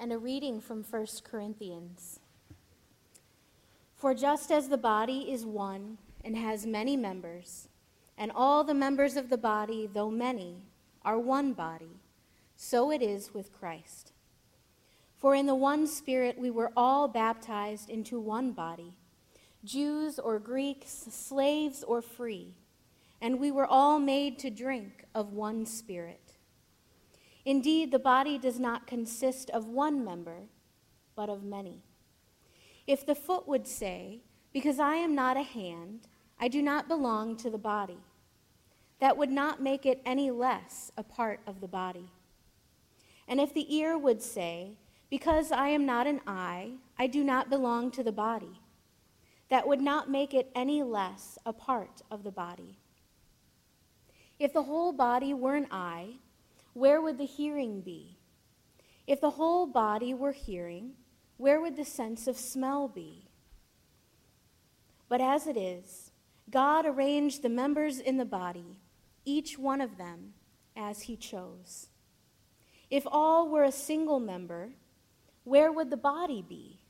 and a reading from 1 Corinthians. For just as the body is one and has many members, and all the members of the body, though many, are one body, so it is with Christ. For in the one Spirit we were all baptized into one body Jews or Greeks, slaves or free, and we were all made to drink of one Spirit. Indeed, the body does not consist of one member, but of many. If the foot would say, Because I am not a hand, I do not belong to the body, that would not make it any less a part of the body. And if the ear would say, Because I am not an eye, I do not belong to the body, that would not make it any less a part of the body. If the whole body were an eye, where would the hearing be? If the whole body were hearing, where would the sense of smell be? But as it is, God arranged the members in the body, each one of them as he chose. If all were a single member, where would the body be?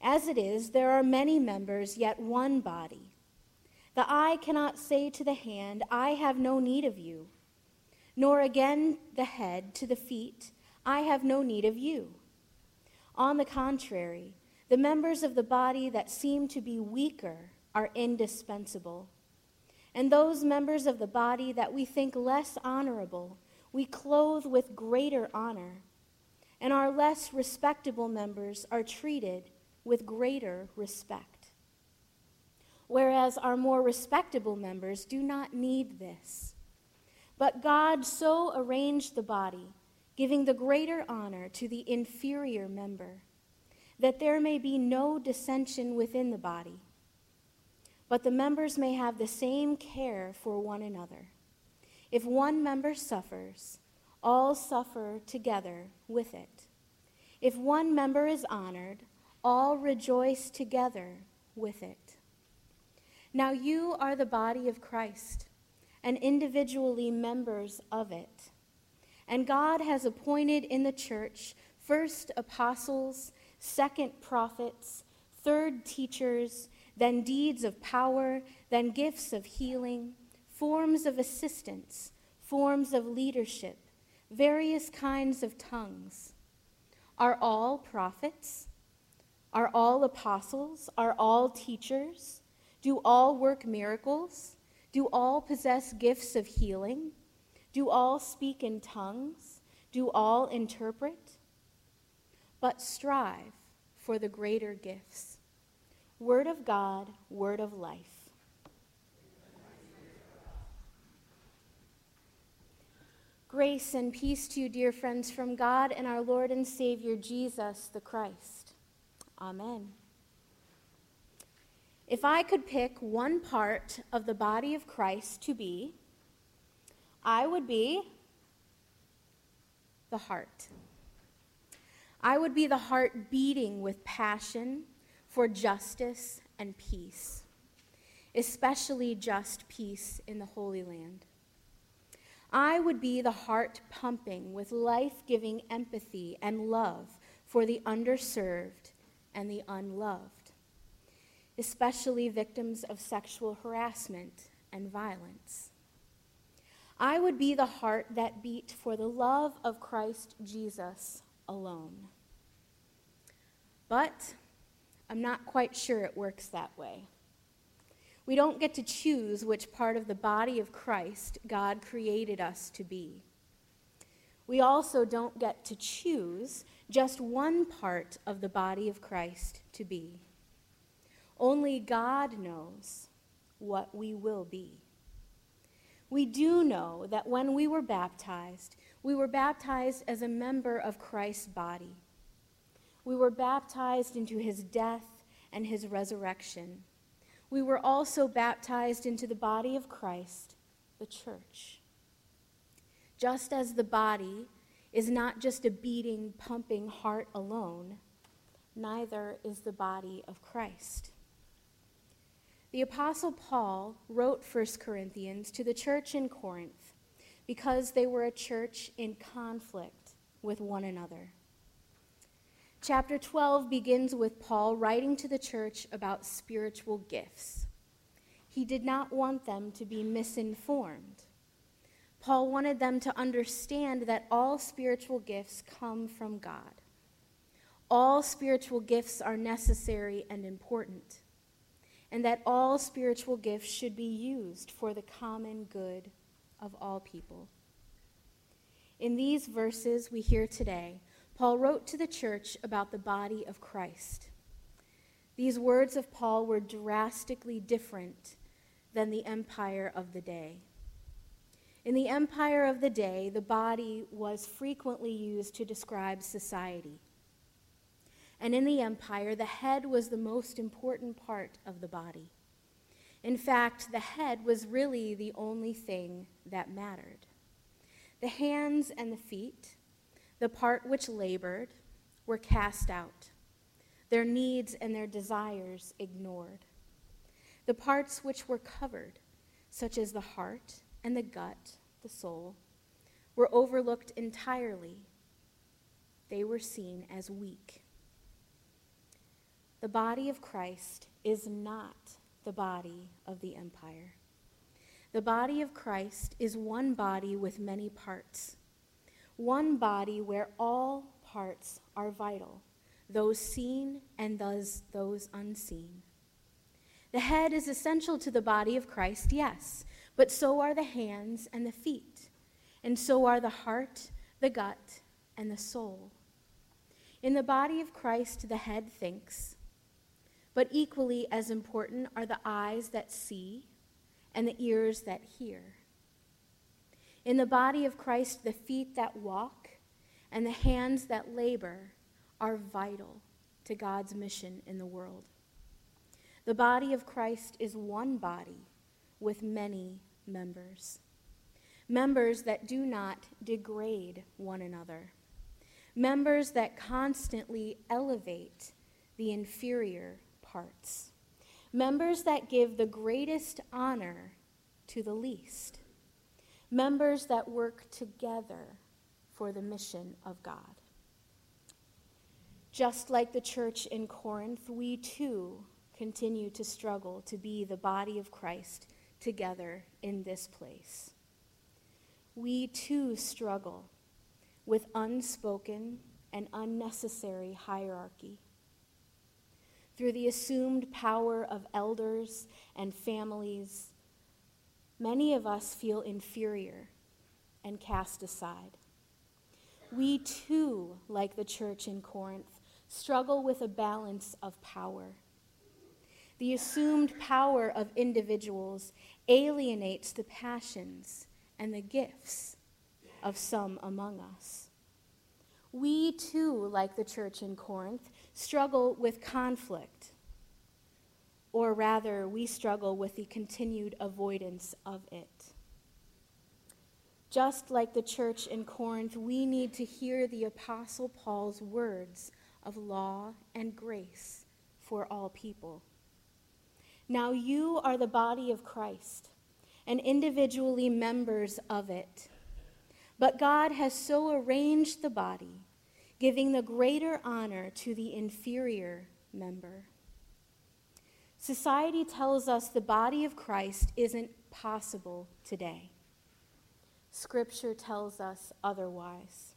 As it is, there are many members, yet one body. The eye cannot say to the hand, I have no need of you nor again the head to the feet, I have no need of you. On the contrary, the members of the body that seem to be weaker are indispensable. And those members of the body that we think less honorable, we clothe with greater honor. And our less respectable members are treated with greater respect. Whereas our more respectable members do not need this. But God so arranged the body, giving the greater honor to the inferior member, that there may be no dissension within the body, but the members may have the same care for one another. If one member suffers, all suffer together with it. If one member is honored, all rejoice together with it. Now you are the body of Christ and individually members of it. And God has appointed in the church first apostles, second prophets, third teachers, then deeds of power, then gifts of healing, forms of assistance, forms of leadership, various kinds of tongues. Are all prophets? Are all apostles? Are all teachers? Do all work miracles? Do all possess gifts of healing? Do all speak in tongues? Do all interpret? But strive for the greater gifts. Word of God, word of life. Grace and peace to you, dear friends, from God and our Lord and Savior Jesus the Christ. Amen. If I could pick one part of the body of Christ to be, I would be the heart. I would be the heart beating with passion for justice and peace, especially just peace in the Holy Land. I would be the heart pumping with life giving empathy and love for the underserved and the unloved especially victims of sexual harassment and violence. I would be the heart that beat for the love of Christ Jesus alone. But I'm not quite sure it works that way. We don't get to choose which part of the body of Christ God created us to be. We also don't get to choose just one part of the body of Christ to be. Only God knows what we will be. We do know that when we were baptized, we were baptized as a member of Christ's body. We were baptized into his death and his resurrection. We were also baptized into the body of Christ, the church. Just as the body is not just a beating, pumping heart alone, neither is the body of Christ. The Apostle Paul wrote 1 Corinthians to the church in Corinth because they were a church in conflict with one another. Chapter 12 begins with Paul writing to the church about spiritual gifts. He did not want them to be misinformed. Paul wanted them to understand that all spiritual gifts come from God. All spiritual gifts are necessary and important, and that all spiritual gifts should be used for the common good of all people. In these verses we hear today, Paul wrote to the church about the body of Christ. These words of Paul were drastically different than the empire of the day. In the empire of the day, the body was frequently used to describe society. And in the empire, the head was the most important part of the body. In fact, the head was really the only thing that mattered. The hands and the feet, the part which labored, were cast out, their needs and their desires ignored. The parts which were covered, such as the heart and the gut, the soul, were overlooked entirely. They were seen as weak. The body of Christ is not the body of the empire. The body of Christ is one body with many parts, one body where all parts are vital, those seen and those, those unseen. The head is essential to the body of Christ, yes, but so are the hands and the feet, and so are the heart, the gut, and the soul. In the body of Christ, the head thinks, but equally as important are the eyes that see and the ears that hear. In the body of Christ, the feet that walk and the hands that labor are vital to God's mission in the world. The body of Christ is one body with many members. Members that do not degrade one another. Members that constantly elevate the inferior parts. Members that give the greatest honor to the least. Members that work together for the mission of God. Just like the church in Corinth, we too continue to struggle to be the body of Christ together in this place. We too struggle with unspoken and unnecessary hierarchy through the assumed power of elders and families, many of us feel inferior and cast aside. We too, like the church in Corinth, struggle with a balance of power. The assumed power of individuals alienates the passions and the gifts of some among us. We too, like the church in Corinth, struggle with conflict, or rather, we struggle with the continued avoidance of it. Just like the church in Corinth, we need to hear the Apostle Paul's words of law and grace for all people. Now you are the body of Christ and individually members of it. But God has so arranged the body giving the greater honor to the inferior member. Society tells us the body of Christ isn't possible today. Scripture tells us otherwise.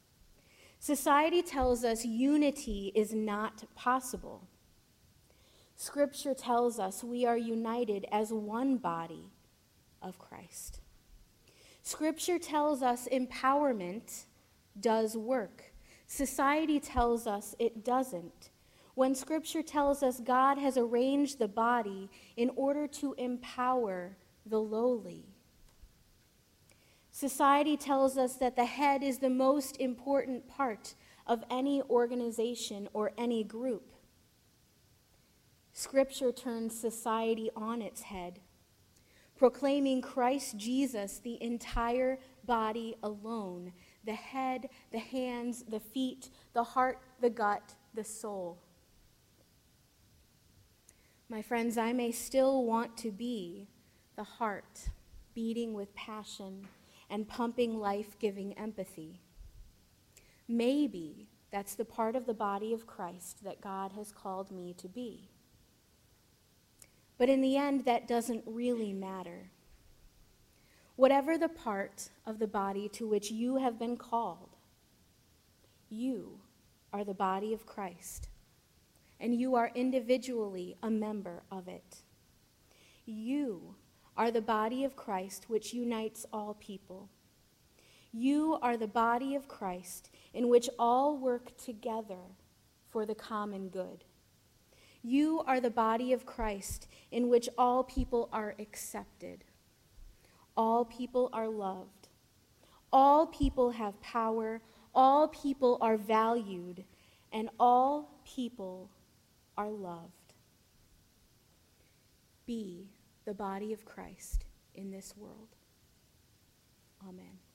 Society tells us unity is not possible. Scripture tells us we are united as one body of Christ. Scripture tells us empowerment does work. Society tells us it doesn't. When Scripture tells us God has arranged the body in order to empower the lowly. Society tells us that the head is the most important part of any organization or any group. Scripture turns society on its head, proclaiming Christ Jesus, the entire body alone, the head, the hands, the feet, the heart, the gut, the soul. My friends, I may still want to be the heart beating with passion and pumping life giving empathy. Maybe That's the part of the body of Christ that God has called me to be. But in the end, that doesn't really matter. Whatever the part of the body to which you have been called, you are the body of Christ, and you are individually a member of it. You are the body of Christ which unites all people. You are the body of Christ in which all work together for the common good. You are the body of Christ in which all people are accepted. All people are loved. All people have power. All people are valued. And all people are loved. Be the body of Christ in this world. Amen.